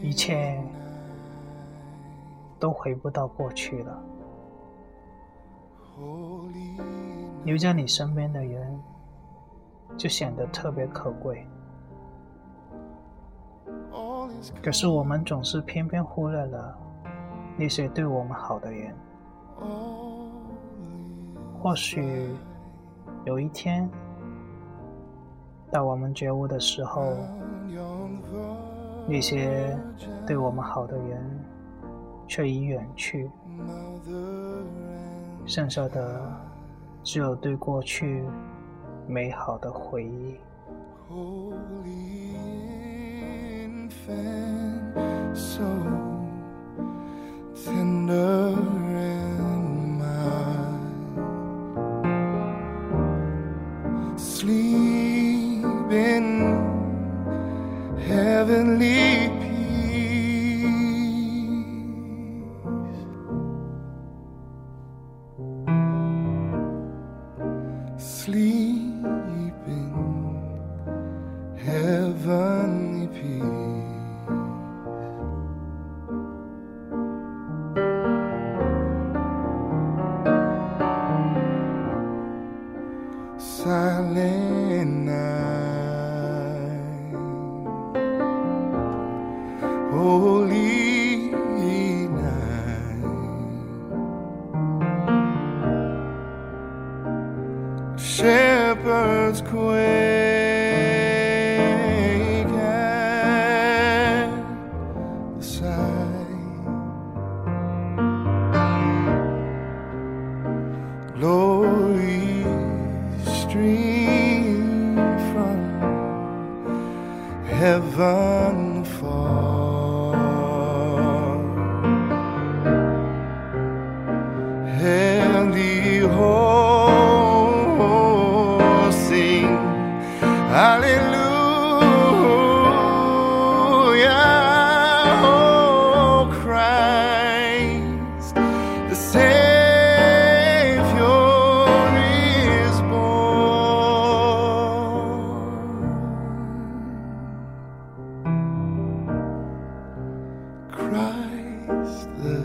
一切都回不到过去了。留在你身边的人，就显得特别可贵。可是我们总是偏偏忽略了那些对我们好的人。或许有一天，当我们觉悟的时候，那些对我们好的人却已远去，剩下的只有对过去美好的回忆。Silent holy night. Shepherds quake at the sight. Glory stream from heaven And the hosts sing Hallelujah, oh Christ, the Savior is born. Christ, the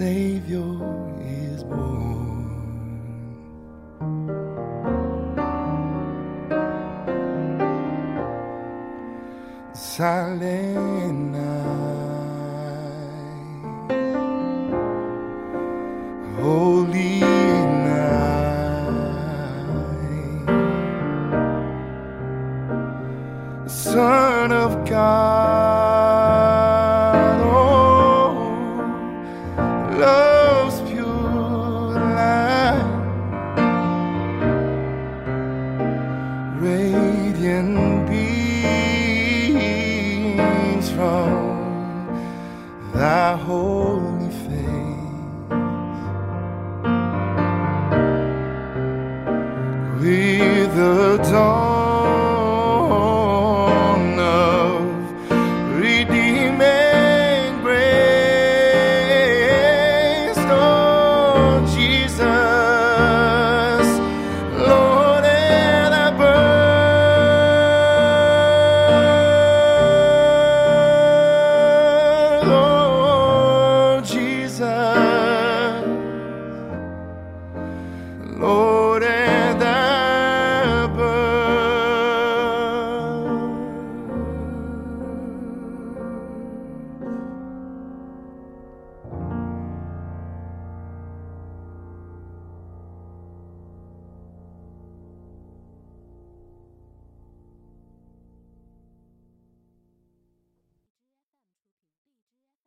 Savior is born. Silent night, holy night, Son of God, With the dawn.